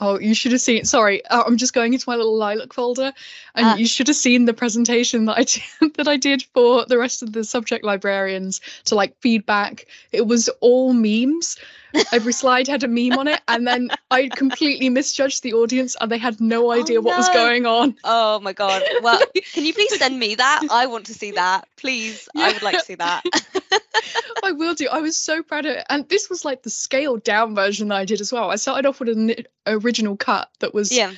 Oh, you should have seen. Sorry, uh, I'm just going into my little lilac folder, and Ah. you should have seen the presentation that I did, that I did for the rest of the subject librarians to like feedback. It was all memes. Every slide had a meme on it, and then I completely misjudged the audience, and they had no oh, idea what was going on. Oh my god. Well, can you please send me that? I want to see that. Please. I would like to see that. I will do. I was so proud of it. And this was like the scaled down version that I did as well. I started off with an original cut that was yeah.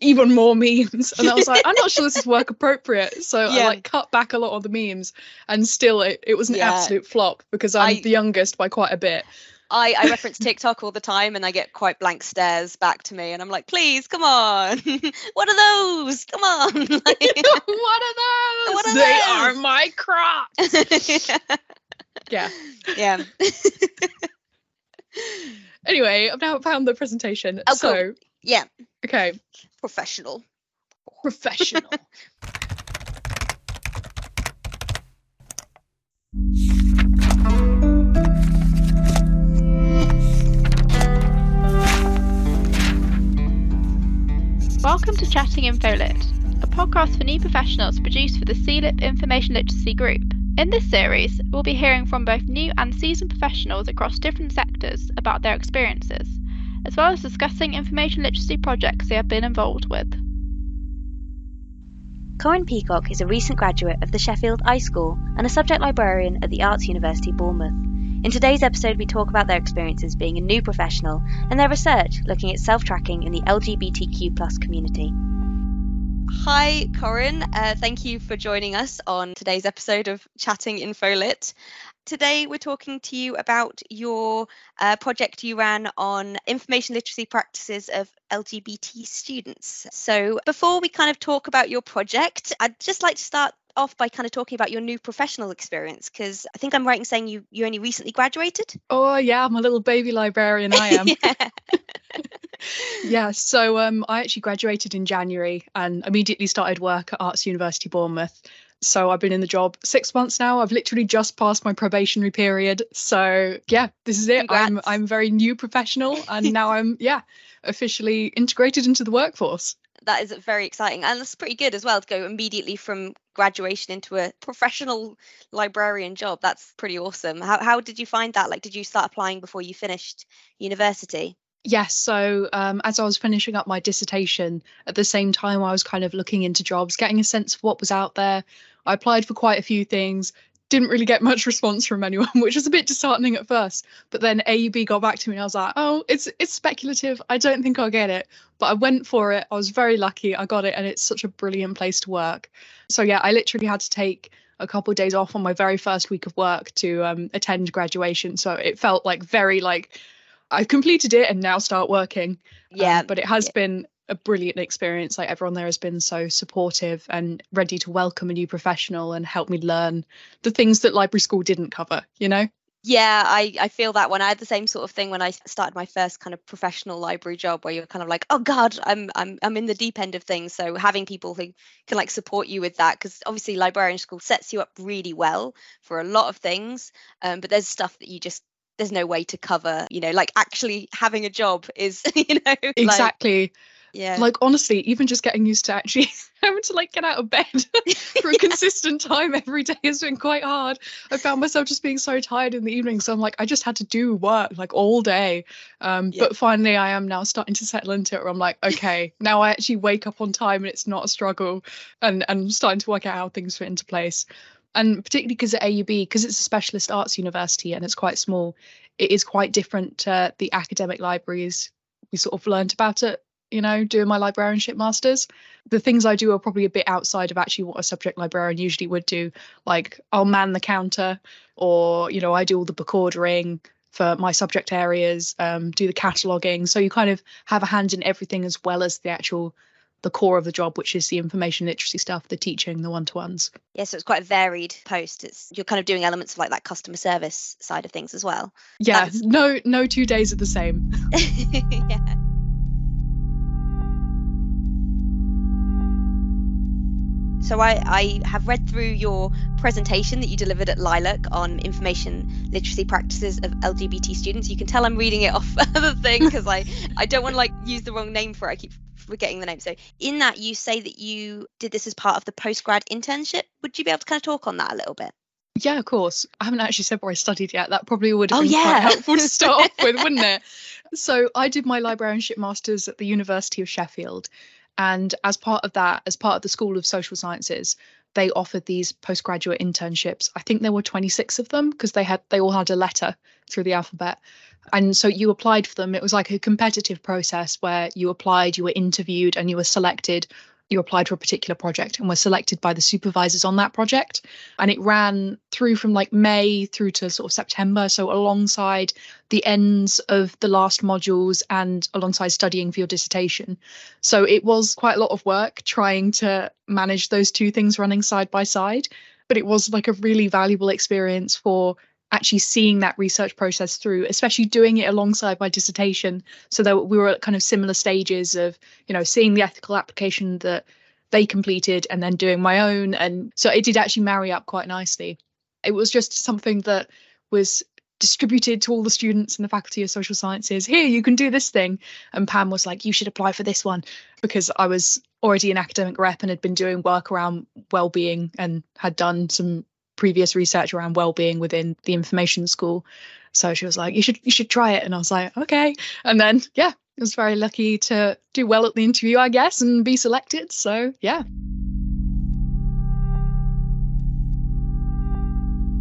even more memes. And I was like, I'm not sure this is work appropriate. So I like cut back a lot of the memes. And still, it, it was an Yeah. absolute flop because I'm I- the youngest by quite a bit. I, I reference TikTok all the time and I get quite blank stares back to me and I'm like, please, come on. what are those? Come on. what are those? What are they those? are my crocs. Yeah. yeah. Anyway, I've now found the presentation. Oh, so, cool. Yeah. okay, Professional. professional. Welcome to Chatting InfoLit, a podcast for new professionals produced for the CILIP Information Literacy Group. In this series, we'll be hearing from both new and seasoned professionals across different sectors about their experiences, as well as discussing information literacy projects they have been involved with. Corin Peacock is a recent graduate of the Sheffield iSchool and a subject librarian at the Arts University Bournemouth. In today's episode, we talk about their experiences being a new professional and their research looking at self tracking in the LGBTQ community. Hi, Corin. Uh, thank you for joining us on today's episode of Chatting Infolit. Today, we're talking to you about your uh, project you ran on information literacy practices of LGBT students. So, before we kind of talk about your project, I'd just like to start off by kind of talking about your new professional experience because I think I'm right in saying you you only recently graduated. oh, yeah, I'm a little baby librarian. I am. yeah. yeah so um i actually graduated in january and immediately started work at arts university bournemouth so i've been in the job six months now i've literally just passed my probationary period so yeah this is it i'm i'm very new professional and now i'm yeah officially integrated into the workforce that is very exciting and that's pretty good as well to go immediately from graduation into a professional librarian job that's pretty awesome how, how did you find that like did you start applying before you finished university Yes. So, um, as I was finishing up my dissertation, at the same time, I was kind of looking into jobs, getting a sense of what was out there. I applied for quite a few things, didn't really get much response from anyone, which was a bit disheartening at first. But then AUB got back to me, and I was like, "Oh, it's it's speculative. I don't think I'll get it." But I went for it. I was very lucky. I got it, and it's such a brilliant place to work. So yeah, I literally had to take a couple of days off on my very first week of work to um, attend graduation. So it felt like very like I've completed it and now start working. Um, yeah but it has yeah. been a brilliant experience. Like everyone there has been so supportive and ready to welcome a new professional and help me learn the things that library school didn't cover, you know? yeah I, I feel that one i had the same sort of thing when i started my first kind of professional library job where you're kind of like oh god i'm i'm, I'm in the deep end of things so having people who can like support you with that because obviously librarian school sets you up really well for a lot of things um, but there's stuff that you just there's no way to cover you know like actually having a job is you know like, Exactly. Yeah Like honestly, even just getting used to actually having to like get out of bed for a consistent time every day has been quite hard. I found myself just being so tired in the evening. So I'm like, I just had to do work like all day. Um, Yeah. But finally, I am now starting to settle into it where I'm like, okay, now I actually wake up on time and it's not a struggle and, and starting to work out how things fit into place. And particularly because at AUB, because it's a specialist arts university and it's quite small, it is quite different to the academic libraries we sort of learned about it you know, doing my librarianship masters. The things I do are probably a bit outside of actually what a subject librarian usually would do. Like I'll man the counter, or you know, I do all the book ordering for my subject areas, um, do the cataloguing. So you kind of have a hand in everything as well as the actual the core of the job, which is the information literacy stuff, the teaching, the one-to-ones. yeah so it's quite a varied post it's you're kind of doing elements of like that customer service side of things as well Yeah, That's- no, no two days are the same. yeah So I, I have read through your presentation that you delivered at Lilac on information literacy practices of LGBT students. You can tell I'm reading it off the thing because I, I don't want to like use the wrong name for it. I keep forgetting the name. So in that you say that you did this as part of the postgrad internship. Would you be able to kind of talk on that a little bit? Yeah, of course. I haven't actually said where I studied yet. That probably would have Oh, been yeah. quite helpful to start off with, wouldn't it? So I did my librarianship masters at the University of Sheffield. And as part of that, as part of the School of Social Sciences, they offered these postgraduate internships. I think there were 26 of them because they had they all had a letter through the alphabet. And so you applied for them. It was like a competitive process where you applied, you were interviewed, and you were selected you applied for a particular project and were selected by the supervisors on that project. And it ran through from like May through to sort of September. So, alongside the ends of the last modules and alongside studying for your dissertation. So, it was quite a lot of work trying to manage those two things running side by side. But it was like a really valuable experience for actually seeing that research process through especially doing it alongside my dissertation. So that we were at kind of similar stages of you know seeing the ethical application that they completed and then doing my own. And so it did actually marry up quite nicely. It was just something that was distributed to all the students in the faculty of social sciences. Here you can do this thing. And pam was like you should apply for this one because i was already an academic rep and had been doing work around well-being and had done some previous research around well-being within the information school. So she was like you should you should try it. And i was like okay. And then yeah I was very lucky to do well at the interview i guess and be selected. So yeah.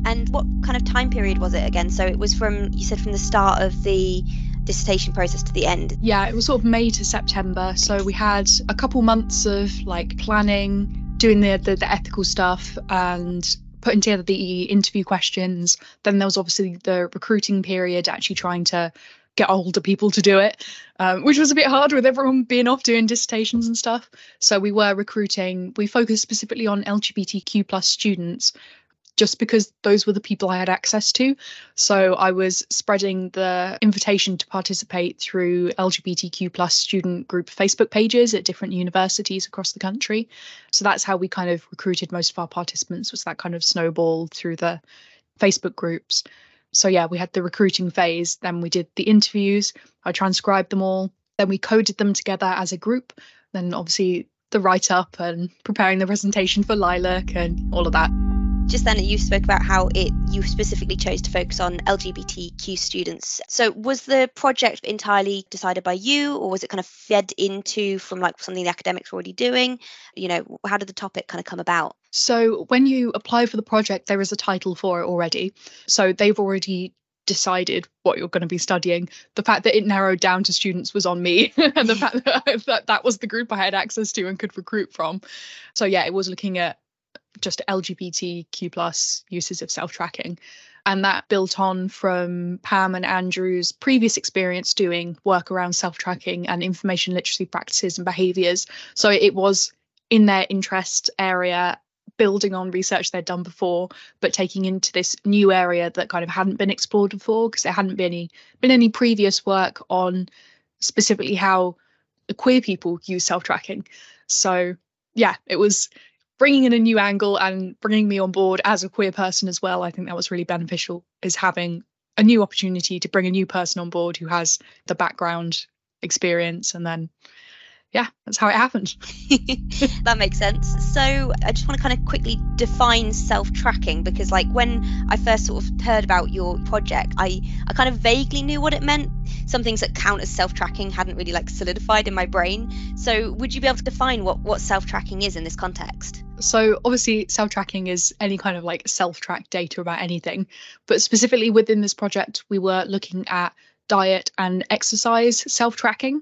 And what kind of time period was it again? So it was from you said from the start of the dissertation process to the end. yeah it was sort of may to september. So we had a couple months of like planning doing the the, the ethical stuff and putting together the interview questions then there was obviously the recruiting period actually trying to get older people to do it um, which was a bit hard with everyone being off doing dissertations and stuff. So we were recruiting we focused specifically on lgbtq plus students just because those were the people I had access to. So I was spreading the invitation to participate through LGBTQ plus student group Facebook pages at different universities across the country. So that's how we kind of recruited most of our participants was that kind of snowball through the Facebook groups. So yeah, we had the recruiting phase, then we did the interviews, I transcribed them all, then we coded them together as a group, then obviously the write up and preparing the presentation for Lilac and all of that. Just then you spoke about how it you specifically chose to focus on LGBTQ students. So was the project entirely decided by you or was it kind of fed into from like something the academics were already doing? You know, how did the topic kind of come about? So when you apply for the project, there is a title for it already. So they've already decided what you're going to be studying. The fact that it narrowed down to students was on me, and the fact that, that that was the group I had access to and could recruit from. So yeah, it was looking at just LGBTQ plus uses of self-tracking. And that built on from Pam and Andrew's previous experience doing work around self-tracking and information literacy practices and behaviours. So it was in their interest area building on research they'd done before but taking into this new area that kind of hadn't been explored before because there hadn't been any been any previous work on specifically how queer people use self-tracking so yeah it was bringing in a new angle and bringing me on board as a queer person as well i think that was really beneficial is having a new opportunity to bring a new person on board who has the background experience and then yeah that's how it happened that makes sense. So I just want to kind of quickly define self-tracking because like when I first sort of heard about your project, I I kind of vaguely knew what it meant. Some things that count as self-tracking hadn't really like solidified in my brain. So would you be able to define what what self-tracking is in this context? So obviously self-tracking is any kind of like self-track data about anything, but specifically within this project we were looking at diet and exercise self-tracking.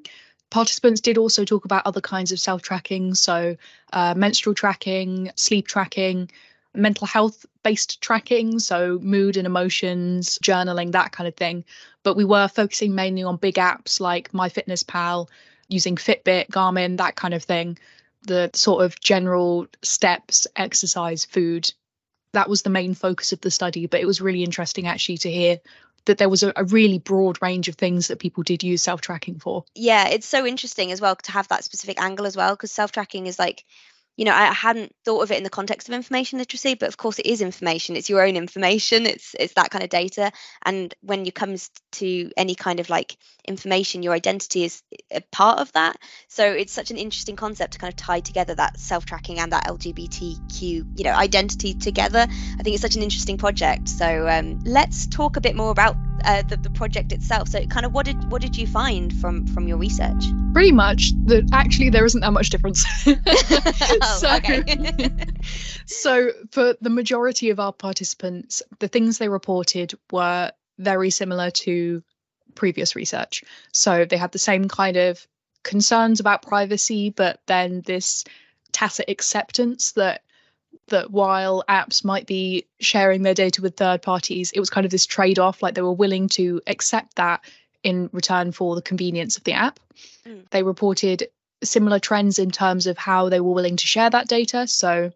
Participants did also talk about other kinds of self-tracking, so uh, menstrual tracking, sleep tracking, mental health based tracking, so mood and emotions, journaling, that kind of thing. But we were focusing mainly on big apps like MyFitnessPal, using Fitbit, Garmin, that kind of thing the sort of general steps, exercise, food. That was the main focus of the study, but it was really interesting actually to hear that there was a, a really broad range of things that people did use self tracking for. Yeah, it's so interesting as well to have that specific angle as well because self-tracking is like you know, I hadn't thought of it in the context of information literacy, but of course it is information. It's your own information. It's it's that kind of data. And when it comes to any kind of like information, your identity is a part of that. So it's such an interesting concept to kind of tie together that self-tracking and that LGBTQ, you know, identity together. I think it's such an interesting project. So um, let's talk a bit more about uh, the, the project itself. So, kind of, what did what did you find from from your research? Pretty much that actually there isn't that much difference. oh, so, so, for the majority of our participants, the things they reported were very similar to previous research. So they had the same kind of concerns about privacy, but then this tacit acceptance that that while apps might be sharing their data with third parties, it was kind of this trade off, like they were willing to accept that in return for the convenience of the app. Mm. They reported similar trends in terms of how they were willing to share that data. So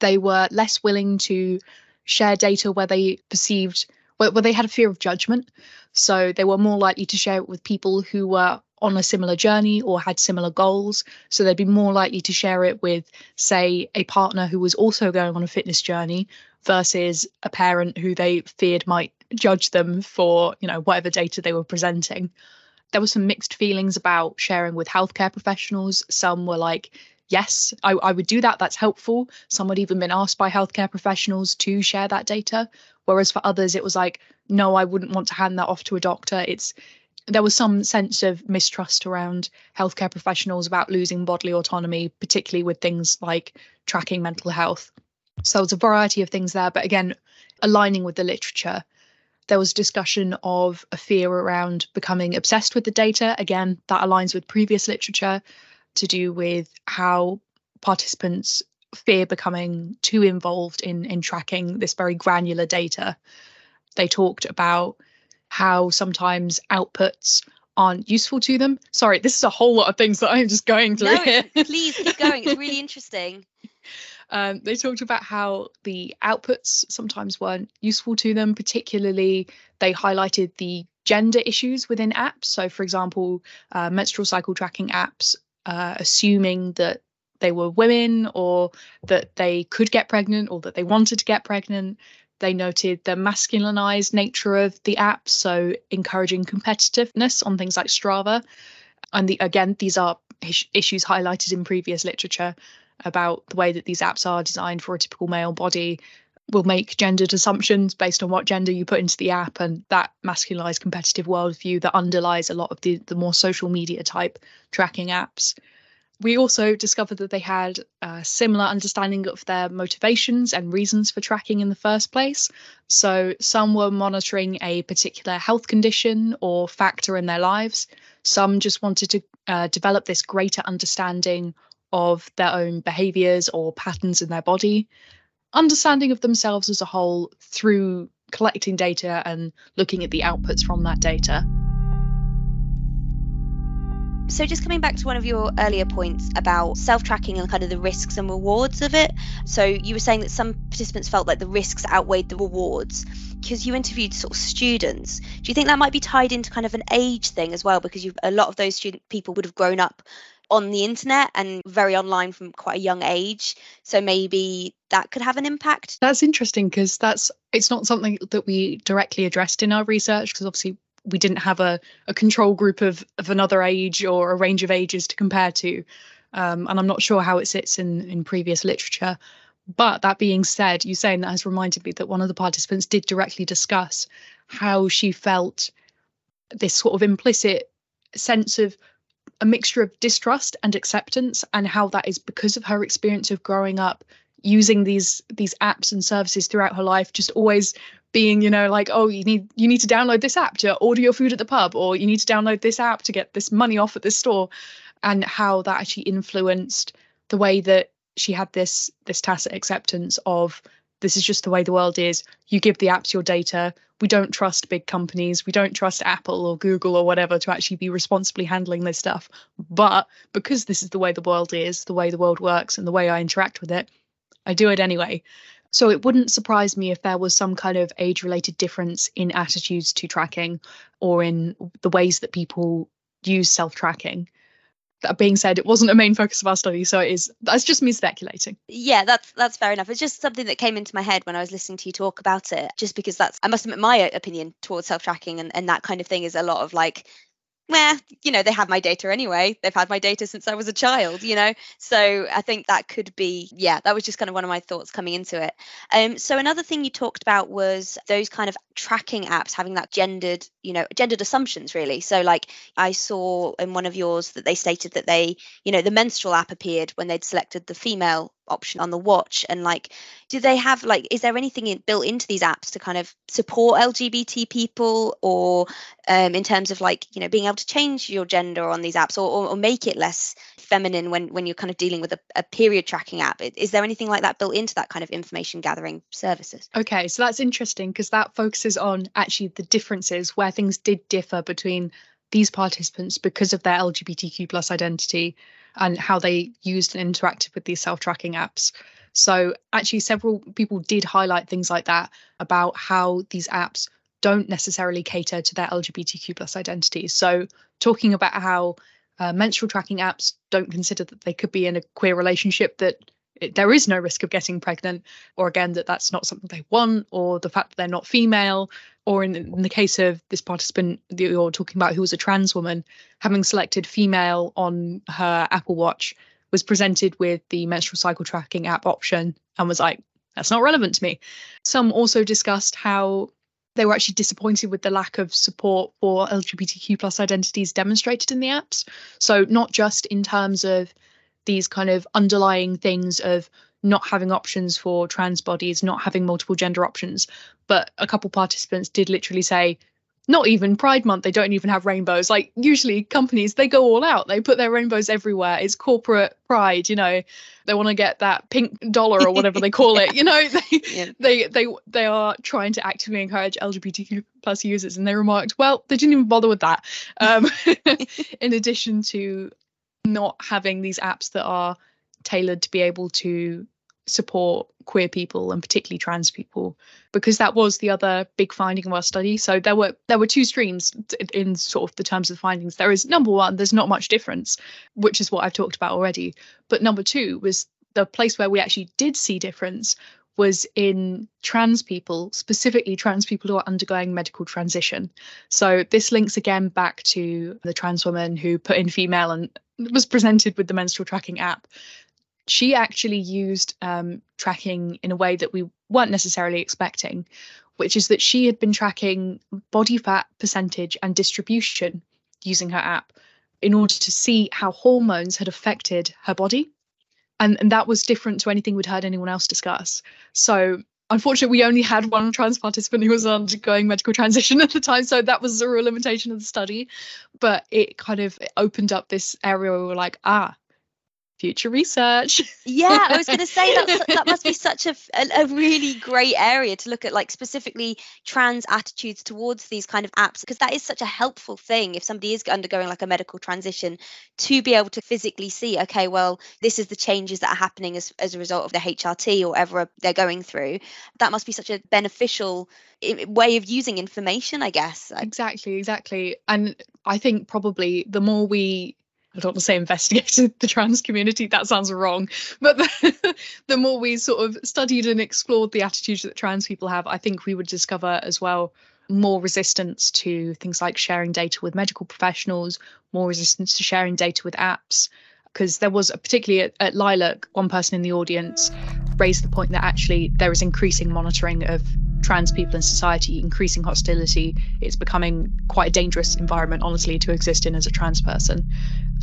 they were less willing to share data where they perceived, where, where they had a fear of judgment. So they were more likely to share it with people who were on a similar journey or had similar goals. So they'd be more likely to share it with, say, a partner who was also going on a fitness journey versus a parent who they feared might judge them for, you know, whatever data they were presenting. There were some mixed feelings about sharing with healthcare professionals. Some were like, yes, I, I would do that. That's helpful. Some had even been asked by healthcare professionals to share that data. Whereas for others, it was like, no, I wouldn't want to hand that off to a doctor. It's there was some sense of mistrust around healthcare professionals about losing bodily autonomy, particularly with things like tracking mental health. So there was a variety of things there, but again, aligning with the literature, there was discussion of a fear around becoming obsessed with the data. Again, that aligns with previous literature to do with how participants fear becoming too involved in in tracking this very granular data. They talked about how sometimes outputs aren't useful to them. Sorry, this is a whole lot of things that I'm just going through no, here. please keep going. It's really interesting. Um, they talked about how the outputs sometimes weren't useful to them, particularly they highlighted the gender issues within apps. So, for example, uh, menstrual cycle tracking apps, uh, assuming that they were women or that they could get pregnant or that they wanted to get pregnant, they noted the masculinized nature of the app, so encouraging competitiveness on things like Strava. And the, again, these are issues highlighted in previous literature about the way that these apps are designed for a typical male body will make gendered assumptions based on what gender you put into the app and that masculinized competitive worldview that underlies a lot of the, the more social media type tracking apps we also discovered that they had a similar understanding of their motivations and reasons for tracking in the first place. So, some were monitoring a particular health condition or factor in their lives. Some just wanted to uh, develop this greater understanding of their own behaviors or patterns in their body, understanding of themselves as a whole through collecting data and looking at the outputs from that data. So, just coming back to one of your earlier points about self tracking and kind of the risks and rewards of it. So, you were saying that some participants felt like the risks outweighed the rewards because you interviewed sort of students. Do you think that might be tied into kind of an age thing as well? Because a lot of those student people would have grown up on the internet and very online from quite a young age. So, maybe that could have an impact. That's interesting because that's it's not something that we directly addressed in our research because obviously we didn't have a, a control group of, of another age or a range of ages to compare to. Um, and I'm not sure how it sits in, in previous literature. But that being said, you saying that has reminded me that one of the participants did directly discuss how she felt this sort of implicit sense of a mixture of distrust and acceptance, and how that is because of her experience of growing up using these these apps and services throughout her life, just always being you know like oh you need you need to download this app to order your food at the pub or you need to download this app to get this money off at this store. And how that actually influenced the way that she had this this tacit acceptance of this is just the way the world is. You give the apps your data. We don't trust big companies. We don't trust apple or google or whatever to actually be responsibly handling this stuff. But because this is the way the world is the way the world works and the way i interact with it i do it anyway so it wouldn't surprise me if there was some kind of age related difference in attitudes to tracking or in the ways that people use self tracking. that being said, it wasn't a main focus of our study, so it is that's just me speculating. Yeah, that's that's fair enough. It's just something that came into my head when I was listening to you talk about it, just because that's I must admit my opinion towards self-tracking and, and that kind of thing is a lot of like well, you know, they have my data anyway. They've had my data since I was a child, you know. So I think that could be, yeah, that was just kind of one of my thoughts coming into it. Um, so another thing you talked about was those kind of tracking apps having that gendered, you know, gendered assumptions really. So like I saw in one of yours that they stated that they, you know, the menstrual app appeared when they'd selected the female option on the watch? And like do they have like is there anything in, built into these apps to kind of support lgbt people? Or um, in terms of like you know being able to change your gender on these apps or, or, or make it less feminine when when you're kind of dealing with a, a period tracking app? Is there anything like that built into that kind of information gathering services? Okay so that's interesting because that focuses on actually the differences where things did differ between these participants because of their lgbtq plus identity and how they used and interacted with these self-tracking apps. So actually several people did highlight things like that about how these apps don't necessarily cater to their LGBTQ plus identities. So talking about how uh, menstrual tracking apps don't consider that they could be in a queer relationship that it, there is no risk of getting pregnant or again that that's not something they want or the fact that they're not female or in, in the case of this participant that you're talking about who was a trans woman having selected female on her apple watch was presented with the menstrual cycle tracking app option and was like that's not relevant to me some also discussed how they were actually disappointed with the lack of support for lgbtq plus identities demonstrated in the apps so not just in terms of these kind of underlying things of not having options for trans bodies, not having multiple gender options. But a couple participants did literally say, not even Pride Month, they don't even have rainbows. Like usually companies, they go all out. They put their rainbows everywhere. It's corporate pride, you know. They want to get that pink dollar or whatever they call it. You know, they, yeah. they they they are trying to actively encourage LGBTQ plus users. And they remarked, well, they didn't even bother with that. Um, in addition to not having these apps that are tailored to be able to support queer people and particularly trans people because that was the other big finding of our study so there were there were two streams in sort of the terms of the findings there is number one there's not much difference which is what i've talked about already but number two was the place where we actually did see difference was in trans people, specifically trans people who are undergoing medical transition. So this links again back to the trans woman who put in female and was presented with the menstrual tracking app. She actually used um, tracking in a way that we weren't necessarily expecting, which is that she had been tracking body fat percentage and distribution using her app in order to see how hormones had affected her body and and that was different to anything we'd heard anyone else discuss. So unfortunately, we only had one trans participant who was undergoing medical transition at the time, so that was a real limitation of the study. But it kind of opened up this area where we were like, ah, future research. yeah, I was going to say that that must be such a, a, really great area to look at, like specifically trans attitudes towards these kind of apps, because that is such a helpful thing if somebody is undergoing like a medical transition to be able to physically see, okay, well, this is the changes that are happening as, as a result of the HRT or whatever they're going through. That must be such a beneficial way of using information, I guess. Exactly, exactly. And I think probably the more we I don't want to say investigated the trans community, that sounds wrong. But the, the, more we sort of studied and explored the attitudes that trans people have, I think we would discover as well more resistance to things like sharing data with medical professionals, more resistance to sharing data with apps. Because there was, a, particularly at, at Lilac, one person in the audience raised the point that actually there is increasing monitoring of trans people in society, increasing hostility. It's becoming quite a dangerous environment, honestly, to exist in as a trans person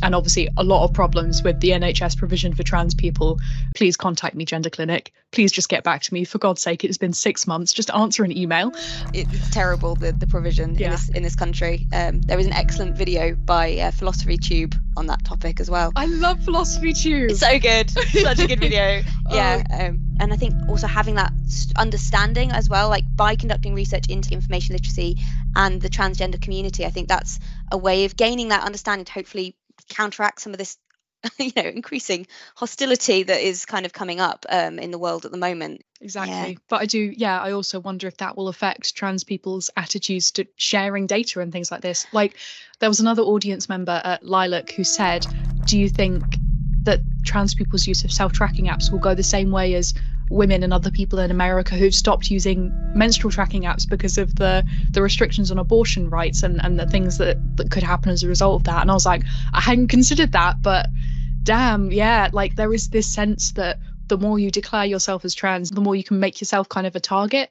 and obviously a lot of problems with the NHS provision for trans people, please contact me, Gender Clinic. Please just get back to me. For God's sake, it's been six months. Just answer an email. It's terrible, the, the provision yeah. in, this, in this country. Um, there was an excellent video by uh, Philosophy Tube on that topic as well. I love Philosophy Tube. It's so good. Such a good video. Yeah. Oh. Um, and I think also having that understanding as well, like by conducting research into information literacy and the transgender community, I think that's a way of gaining that understanding to hopefully counteract some of this you know increasing hostility that is kind of coming up um, in the world at the moment. Exactly. Yeah. but i do yeah i also wonder if that will affect trans people's attitudes to sharing data and things like this. Like there was another audience member at lilac who said do you think that trans people's use of self-tracking apps will go the same way as women and other people in America who've stopped using menstrual tracking apps because of the the restrictions on abortion rights and and the things that that could happen as a result of that. And I was like I hadn't considered that but damn yeah like there is this sense that the more you declare yourself as trans the more you can make yourself kind of a target.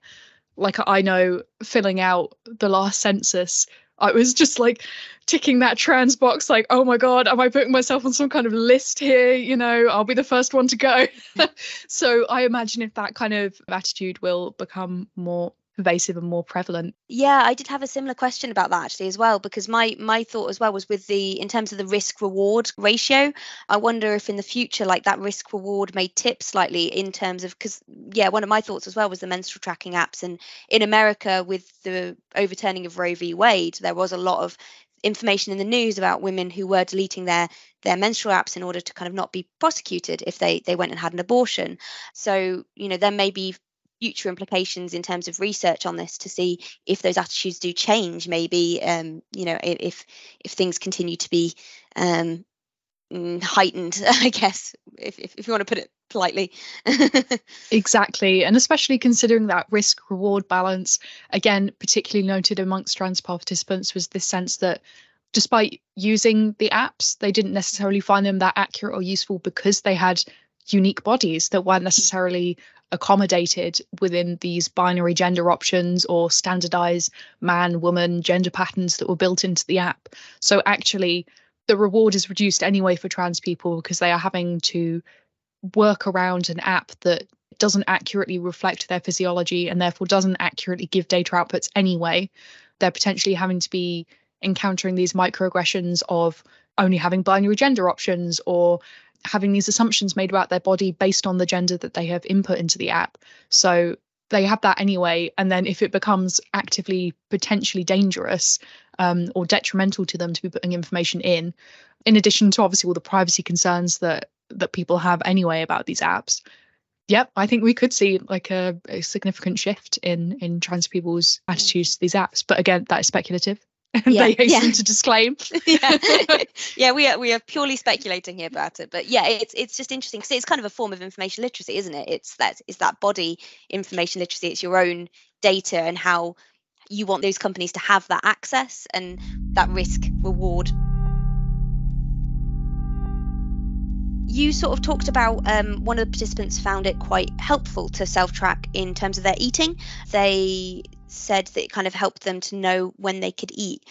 Like I know filling out the last census I was just like ticking that trans box, like, oh my God, am I putting myself on some kind of list here? You know, I'll be the first one to go. so I imagine if that kind of attitude will become more pervasive and more prevalent. Yeah i did have a similar question about that actually as well because my my thought as well was with the in terms of the risk reward ratio i wonder if in the future like that risk reward may tip slightly in terms of because yeah one of my thoughts as well was the menstrual tracking apps and in america with the overturning of roe v. Wade there was a lot of information in the news about women who were deleting their their menstrual apps in order to kind of not be prosecuted if they they went and had an abortion. So you know there may be future implications in terms of research on this to see if those attitudes do change maybe um, you know if if things continue to be um, mm, heightened i guess if, if, if you want to put it politely. Exactly and especially considering that risk reward balance again particularly noted amongst trans participants was this sense that despite using the apps they didn't necessarily find them that accurate or useful because they had unique bodies that weren't necessarily accommodated within these binary gender options or standardized man woman gender patterns that were built into the app. So actually, the reward is reduced anyway for trans people because they are having to work around an app that doesn't accurately reflect their physiology and therefore doesn't accurately give data outputs anyway. They're potentially having to be encountering these microaggressions of only having binary gender options or having these assumptions made about their body based on the gender that they have input into the app. So they have that anyway. And then if it becomes actively potentially dangerous um, or detrimental to them to be putting information in, in addition to obviously all the privacy concerns that that people have anyway about these apps, yep, I think we could see like a, a significant shift in in trans people's attitudes to these apps. But again, that is speculative. yeah, they hasten yeah. to disclaim. yeah. yeah, we are we are purely speculating here about it, but yeah, it's it's just interesting because it's kind of a form of information literacy, isn't it? It's that is that body information literacy. It's your own data and how you want those companies to have that access and that risk reward you sort of talked about um, one of the participants found it quite helpful to self track in terms of their eating. They said that it kind of helped them to know when they could eat.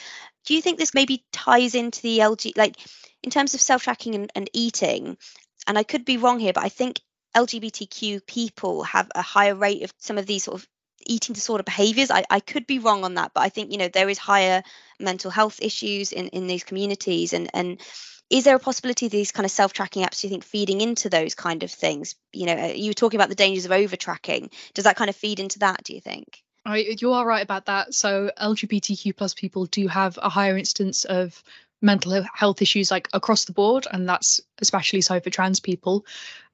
Do you think this maybe ties into the LG, like in terms of self tracking and, and eating? And I could be wrong here, but I think LGBTQ people have a higher rate of some of these sort of eating disorder behaviors. I, I could be wrong on that, but I think, you know, there is higher mental health issues in, in these communities. And, and is there a possibility these kind of self-tracking apps do you think feeding into those kind of things? You know, uh, you were talking about the dangers of over tracking. Does that kind of feed into that, do you think? I, you are right about that. So LGBTQ plus people do have a higher instance of mental health issues like across the board, and that's especially so for trans people.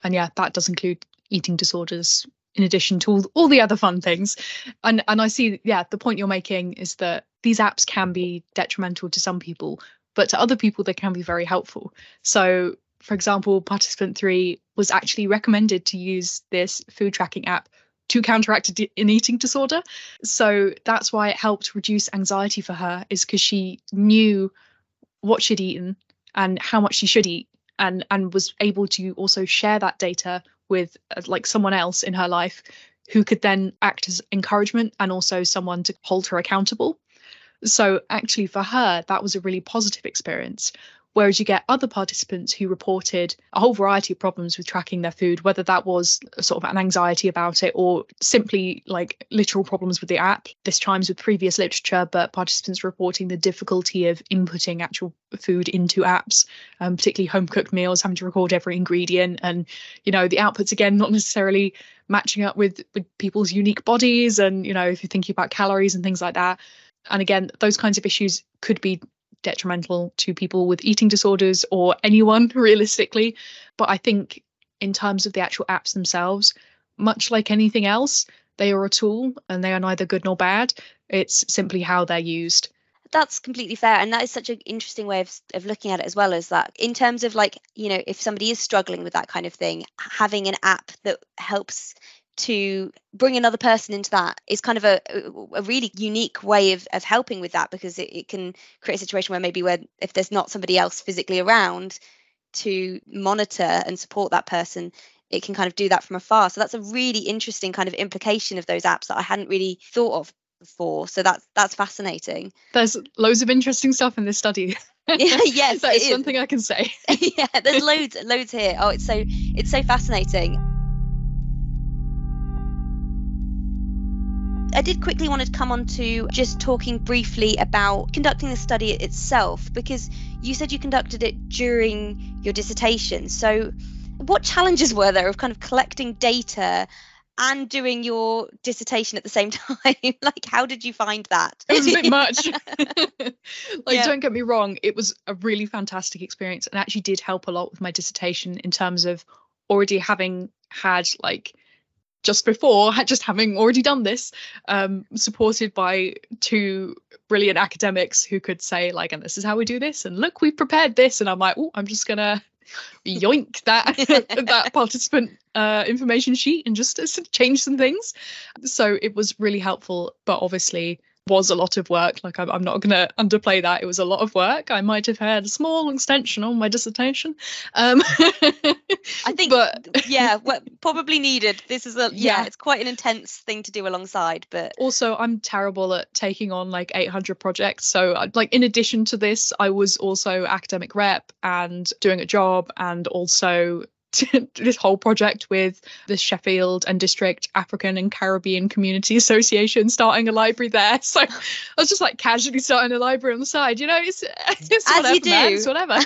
And yeah, that does include eating disorders in addition to all, all the other fun things. And and I see, yeah, the point you're making is that these apps can be detrimental to some people, but to other people they can be very helpful. So for example, participant three was actually recommended to use this food tracking app to counteract an eating disorder. So that's why it helped reduce anxiety for her, is because she knew what she'd eaten and how much she should eat, and and was able to also share that data with uh, like someone else in her life who could then act as encouragement and also someone to hold her accountable. So actually for her that was a really positive experience Whereas you get other participants who reported a whole variety of problems with tracking their food, whether that was sort of an anxiety about it or simply like literal problems with the app. This chimes with previous literature, but participants reporting the difficulty of inputting actual food into apps, um, particularly home cooked meals, having to record every ingredient, and you know the outputs again not necessarily matching up with with people's unique bodies, and you know if you're thinking about calories and things like that. And again, those kinds of issues could be detrimental to people with eating disorders or anyone realistically. But I think in terms of the actual apps themselves, much like anything else, they are a tool and they are neither good nor bad. It's simply how they're used. that's completely fair and that is such an interesting way of, of looking at it as well as that in terms of like you know if somebody is struggling with that kind of thing having an app that helps to bring another person into that is kind of a, a really unique way of, of helping with that because it, it can create a situation where maybe where if there's not somebody else physically around to monitor and support that person it can kind of do that from afar so that's a really interesting kind of implication of those apps that i hadn't really thought of before. So that's that's fascinating. There's loads of interesting stuff in this study. yeah, yes, that is one thing I can say. yeah, there's loads loads here. Oh, it's so it's so fascinating. I did quickly want to come on to just talking briefly about conducting the study itself because you said you conducted it during your dissertation. So, what challenges were there of kind of collecting data and doing your dissertation at the same time like how did you find that it was a bit much like yeah. don't get me wrong it was a really fantastic experience and actually did help a lot with my dissertation in terms of already having had like just before just having already done this um, supported by two brilliant academics who could say like and this is how we do this and look we've prepared this and i'm like oh i'm just gonna yoink that that participant uh, information sheet and just uh, change some things. So it was really helpful, but obviously was a lot of work. Like I'm, I'm not going to underplay that. It was a lot of work. I might have had a small extension on my dissertation. Um, I think, but yeah, what probably needed. This is a yeah, yeah, it's quite an intense thing to do alongside. But also, I'm terrible at taking on like 800 projects. So uh, like in addition to this, I was also academic rep and doing a job and also this whole project with the Sheffield and District African and Caribbean Community Association, starting a library there. So I was just like casually starting a library on the side. You know, it's, it's as whatever, you do, man, it's whatever.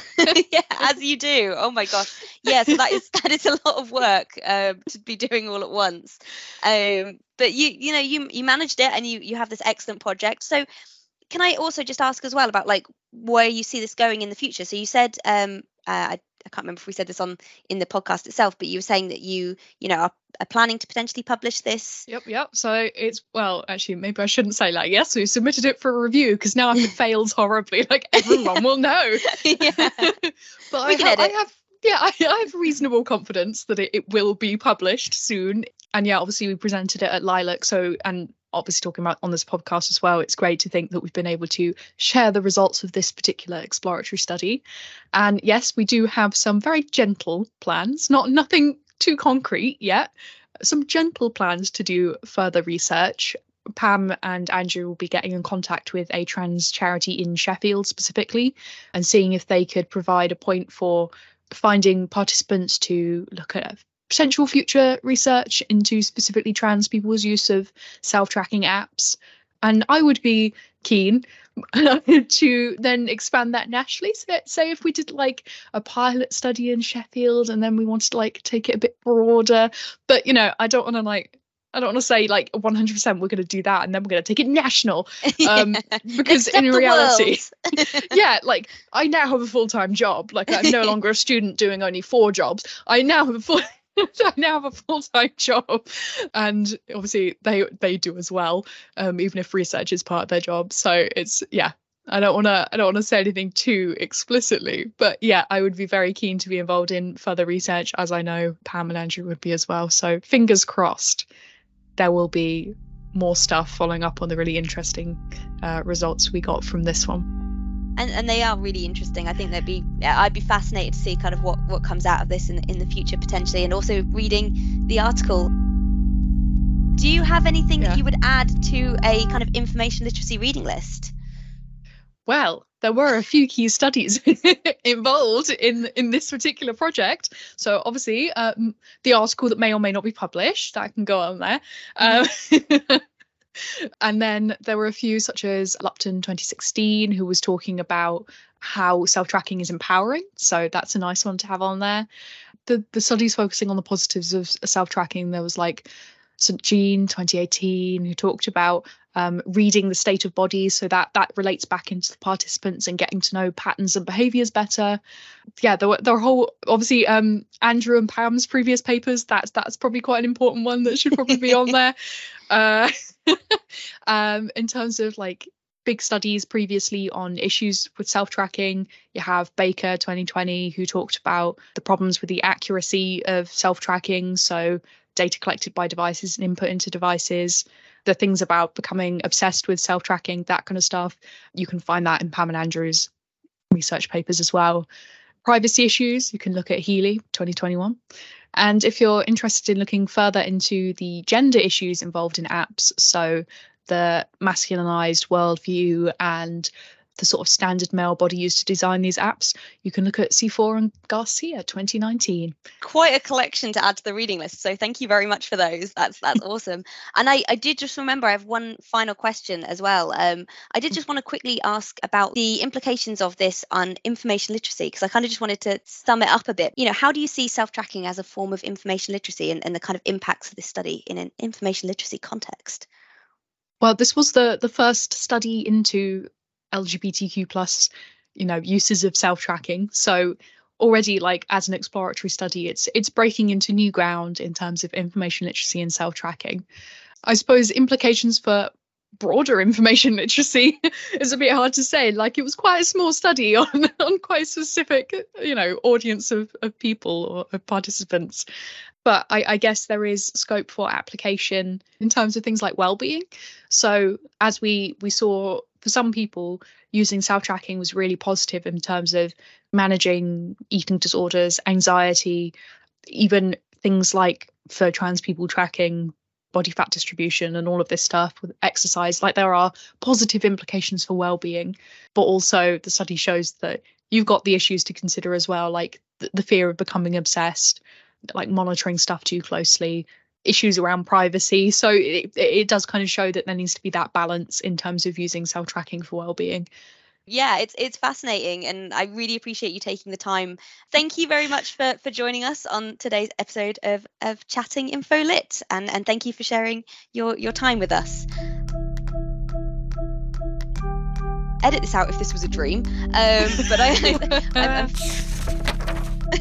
yeah, as you do. Oh my gosh, yeah. So that is that is a lot of work um, to be doing all at once. Um, but you you know you you managed it and you you have this excellent project. So can I also just ask as well about like where you see this going in the future? So you said um, uh, I I can't remember if we said this on in the podcast itself, but you were saying that you, you know, are, are planning to potentially publish this. Yep, yep. So it's well, actually, maybe I shouldn't say like yes, we submitted it for a review because now if it fails horribly, like everyone will know. yeah. but I have, I have, yeah, I, I, have reasonable confidence that it, it will be published soon. And yeah, obviously we presented it at Lilac, so and obviously talking about on this podcast as well, it's great to think that we've been able to share the results of this particular exploratory study. And yes, we do have some very gentle plans, not nothing too concrete yet, some gentle plans to do further research. Pam and Andrew will be getting in contact with a trans charity in Sheffield specifically and seeing if they could provide a point for finding participants to look at potential future research into specifically trans people's use of self-tracking apps and i would be keen to then expand that nationally so that, say if we did like a pilot study in sheffield and then we wanted to like take it a bit broader but you know i don't want to like I don't want to say like 100% we're going to do that and then we're going to take it national. Um, yeah. Because in reality, yeah, like I now have a full time job. Like I'm no longer a student doing only four jobs. I now have a full I now have a full time job, and obviously they they do as well, um, even if research is part of their job. So it's yeah. I don't want to. I don't want to say anything too explicitly, but yeah, I would be very keen to be involved in further research, as I know Pam and Andrew would be as well. So fingers crossed, there will be more stuff following up on the really interesting uh, results we got from this one and and they are really interesting. I think they'd be I'd be fascinated to see kind of what what comes out of this in in the future potentially, and also reading the article. Do you have anything yeah. that you would add to a kind of information literacy reading list? Well, there were a few key studies involved in in this particular project. So obviously, um, the article that may or may not be published that can go on there. Mm-hmm. Um, and then there were a few, such as Lupton 2016, who was talking about how self tracking is empowering. So that's a nice one to have on there. The, the studies focusing on the positives of self tracking, there was like St. Jean 2018, who talked about um, reading the state of bodies. So that that relates back into the participants and getting to know patterns and behaviors better. Yeah, there were there were whole obviously um, Andrew and Pam's previous papers. That's that's probably quite an important one that should probably be on there. Uh, um, in terms of like big studies previously on issues with self tracking. You have Baker 2020, who talked about the problems with the accuracy of self tracking. So, data collected by devices and input into devices, the things about becoming obsessed with self tracking, that kind of stuff. You can find that in Pam and Andrew's research papers as well. Privacy issues, you can look at Healy 2021. And if you're interested in looking further into the gender issues involved in apps, so the masculinized worldview and the sort of standard male body used to design these apps, you can look at C4 and Garcia 2019. Quite a collection to add to the reading list. So thank you very much for those. That's that's awesome. And I, I did just remember I have one final question as well. Um, I did just want to quickly ask about the implications of this on information literacy because I kind of just wanted to sum it up a bit. You know, how do you see self-tracking as a form of information literacy and, and the kind of impacts of this study in an information literacy context? Well, this was the the first study into LGBTQ plus, you know, uses of self tracking. So already, like as an exploratory study, it's it's breaking into new ground in terms of information literacy and self tracking. I suppose implications for broader information literacy is a bit hard to say. Like it was quite a small study on on quite a specific, you know, audience of, of people or of participants. But I, I guess there is scope for application in terms of things like well-being. So as we we saw for some people, using self tracking was really positive in terms of managing eating disorders, anxiety, even things like for trans people tracking body fat distribution and all of this stuff with exercise. Like there are positive implications for well-being but also the study shows that you've got the issues to consider as well like the, the fear of becoming obsessed like monitoring stuff too closely issues around privacy. So it, it does kind of show that there needs to be that balance in terms of using self-tracking for well-being. Yeah it's it's fascinating and i really appreciate you taking the time. Thank you very much for for joining us on today's episode of of chatting info lit and and thank you for sharing your your time with us. Edit this out if this was a dream um but i I'm, I'm...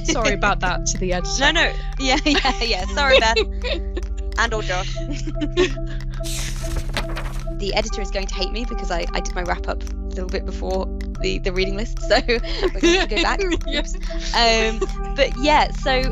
sorry about that to the editor no no yeah yeah yeah sorry beth and or josh the editor is going to hate me because I, I did my wrap up a little bit before the, the reading list. So we're going to go back. Oops. Um, but yeah, so